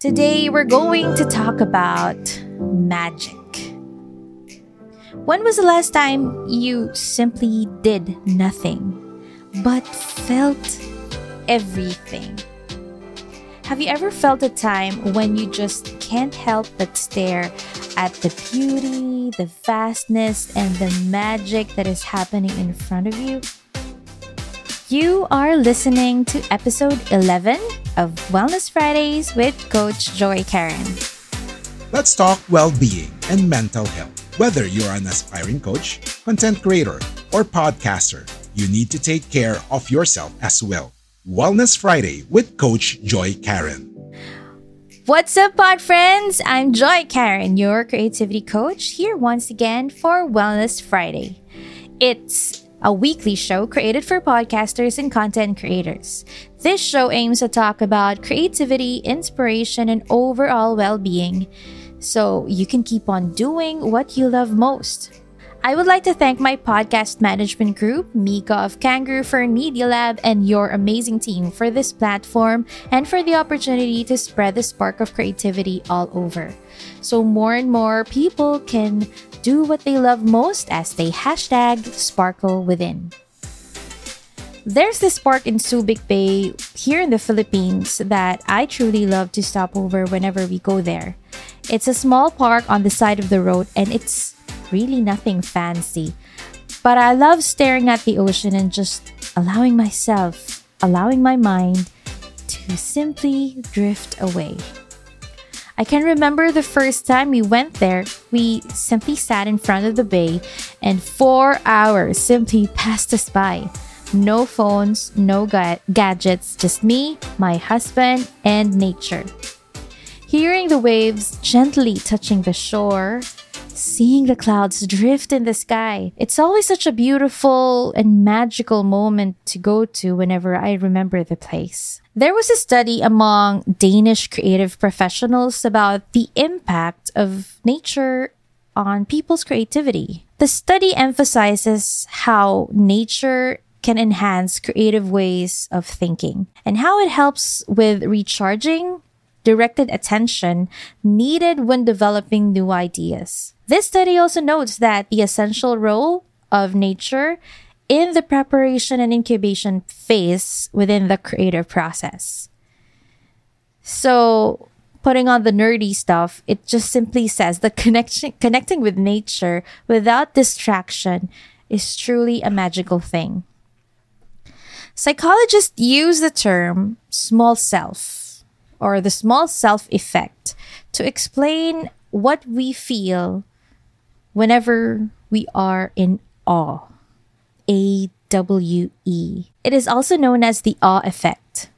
Today, we're going to talk about magic. When was the last time you simply did nothing but felt everything? Have you ever felt a time when you just can't help but stare at the beauty, the vastness, and the magic that is happening in front of you? You are listening to episode 11 of Wellness Fridays with Coach Joy Karen. Let's talk well being and mental health. Whether you're an aspiring coach, content creator, or podcaster, you need to take care of yourself as well. Wellness Friday with Coach Joy Karen. What's up, pod friends? I'm Joy Karen, your creativity coach, here once again for Wellness Friday. It's a weekly show created for podcasters and content creators. This show aims to talk about creativity, inspiration, and overall well being so you can keep on doing what you love most. I would like to thank my podcast management group, Mika of Kangaroo Fern Media Lab, and your amazing team for this platform and for the opportunity to spread the spark of creativity all over. So more and more people can do what they love most as they hashtag sparkle within. There's this park in Subic Bay here in the Philippines that I truly love to stop over whenever we go there. It's a small park on the side of the road and it's really nothing fancy. But I love staring at the ocean and just allowing myself, allowing my mind to simply drift away. I can remember the first time we went there, we simply sat in front of the bay and four hours simply passed us by. No phones, no ga- gadgets, just me, my husband, and nature. Hearing the waves gently touching the shore, seeing the clouds drift in the sky. It's always such a beautiful and magical moment to go to whenever I remember the place. There was a study among Danish creative professionals about the impact of nature on people's creativity. The study emphasizes how nature can enhance creative ways of thinking and how it helps with recharging directed attention needed when developing new ideas. This study also notes that the essential role of nature in the preparation and incubation phase within the creative process. So, putting on the nerdy stuff, it just simply says the connection connecting with nature without distraction is truly a magical thing. Psychologists use the term small self or the small self effect to explain what we feel whenever we are in awe. A W E. It is also known as the awe effect.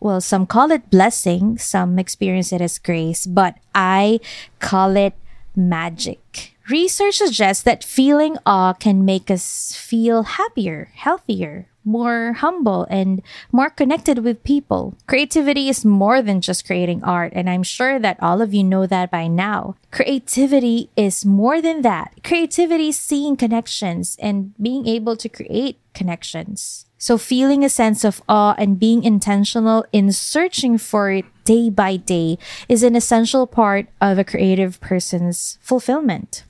Well, some call it blessing, some experience it as grace, but I call it magic. Research suggests that feeling awe can make us feel happier, healthier, more humble and more connected with people. Creativity is more than just creating art, and I'm sure that all of you know that by now. Creativity is more than that. Creativity is seeing connections and being able to create connections. So feeling a sense of awe and being intentional in searching for it day by day is an essential part of a creative person's fulfillment.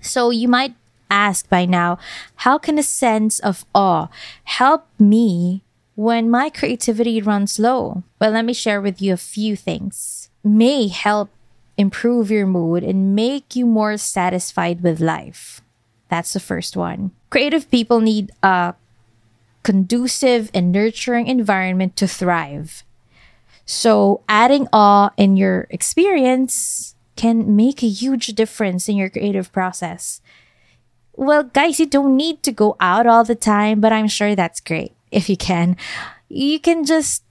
So you might ask by now, how can a sense of awe help me when my creativity runs low? Well, let me share with you a few things. May help improve your mood and make you more satisfied with life. That's the first one. Creative people need a conducive and nurturing environment to thrive. So, adding awe in your experience can make a huge difference in your creative process. Well, guys, you don't need to go out all the time, but I'm sure that's great if you can. You can just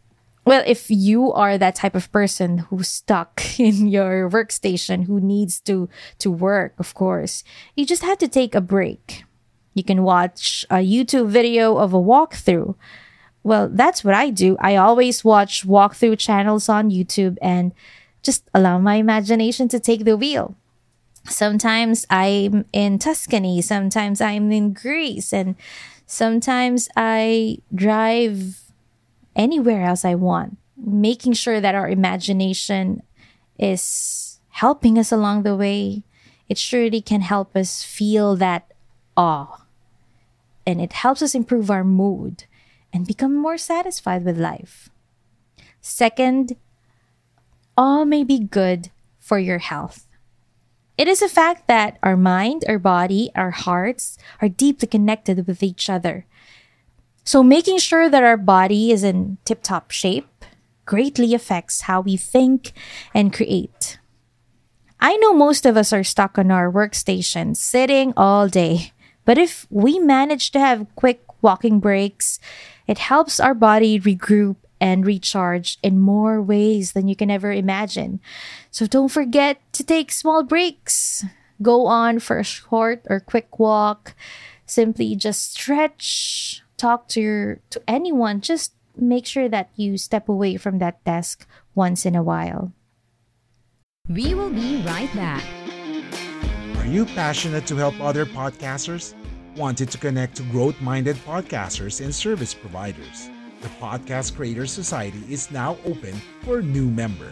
well, if you are that type of person who's stuck in your workstation, who needs to to work, of course, you just have to take a break. You can watch a YouTube video of a walkthrough. Well, that's what I do. I always watch walkthrough channels on YouTube and just allow my imagination to take the wheel. Sometimes I'm in Tuscany, sometimes I'm in Greece, and sometimes I drive anywhere else I want, making sure that our imagination is helping us along the way. It surely can help us feel that awe. And it helps us improve our mood and become more satisfied with life. Second, awe may be good for your health. It is a fact that our mind, our body, our hearts are deeply connected with each other. So making sure that our body is in tip top shape greatly affects how we think and create. I know most of us are stuck on our workstations, sitting all day. But if we manage to have quick walking breaks, it helps our body regroup and recharge in more ways than you can ever imagine. So don't forget to take small breaks. Go on for a short or quick walk. Simply just stretch, talk to your to anyone, just make sure that you step away from that desk once in a while. We will be right back. Are you passionate to help other podcasters? Wanted to connect to growth minded podcasters and service providers? The Podcast Creator Society is now open for new member.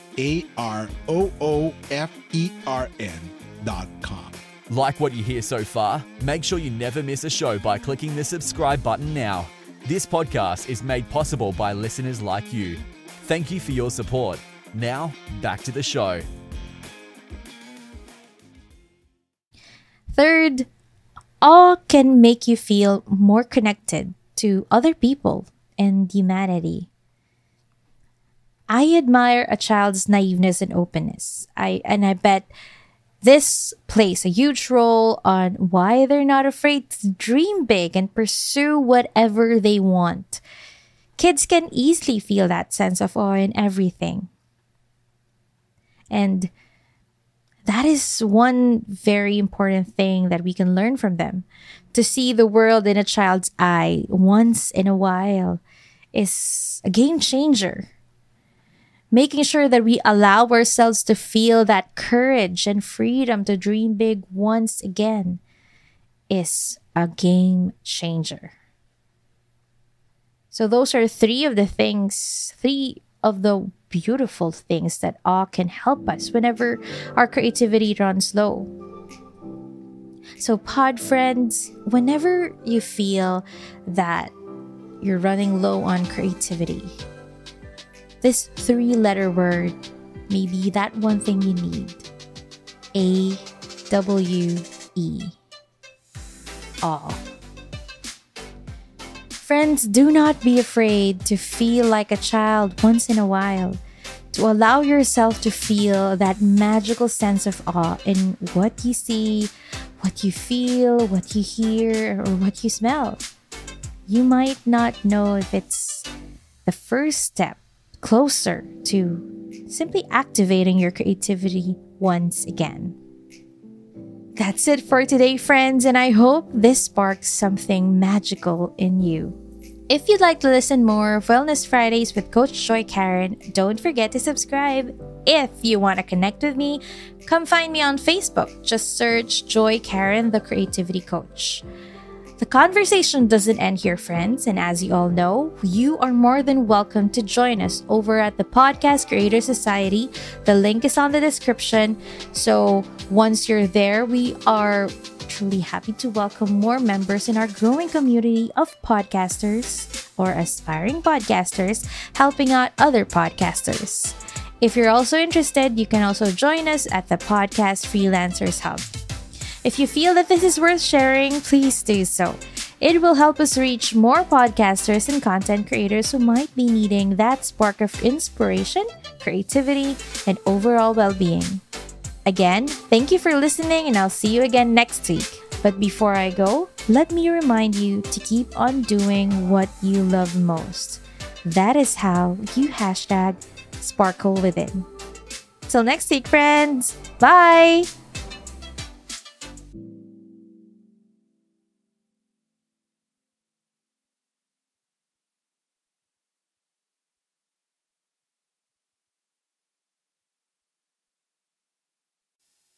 Like what you hear so far? Make sure you never miss a show by clicking the subscribe button now. This podcast is made possible by listeners like you. Thank you for your support. Now, back to the show. Third, awe can make you feel more connected to other people and humanity. I admire a child's naiveness and openness. I and I bet this plays a huge role on why they're not afraid to dream big and pursue whatever they want. Kids can easily feel that sense of awe in everything. And that is one very important thing that we can learn from them. To see the world in a child's eye once in a while is a game changer. Making sure that we allow ourselves to feel that courage and freedom to dream big once again is a game changer. So, those are three of the things, three of the beautiful things that awe can help us whenever our creativity runs low. So, pod friends, whenever you feel that you're running low on creativity, this three letter word may be that one thing you need A W E. Awe. Friends, do not be afraid to feel like a child once in a while, to allow yourself to feel that magical sense of awe in what you see, what you feel, what you hear, or what you smell. You might not know if it's the first step closer to simply activating your creativity once again. That's it for today, friends, and I hope this sparks something magical in you. If you'd like to listen more of Wellness Fridays with Coach Joy Karen, don't forget to subscribe. If you want to connect with me, come find me on Facebook. Just search Joy Karen, the Creativity Coach. The conversation doesn't end here, friends, and as you all know, you are more than welcome to join us over at the Podcast Creator Society. The link is on the description. So once you're there, we are truly happy to welcome more members in our growing community of podcasters or aspiring podcasters helping out other podcasters. If you're also interested, you can also join us at the Podcast Freelancers Hub. If you feel that this is worth sharing, please do so. It will help us reach more podcasters and content creators who might be needing that spark of inspiration, creativity, and overall well being. Again, thank you for listening, and I'll see you again next week. But before I go, let me remind you to keep on doing what you love most. That is how you hashtag sparkle within. Till next week, friends. Bye.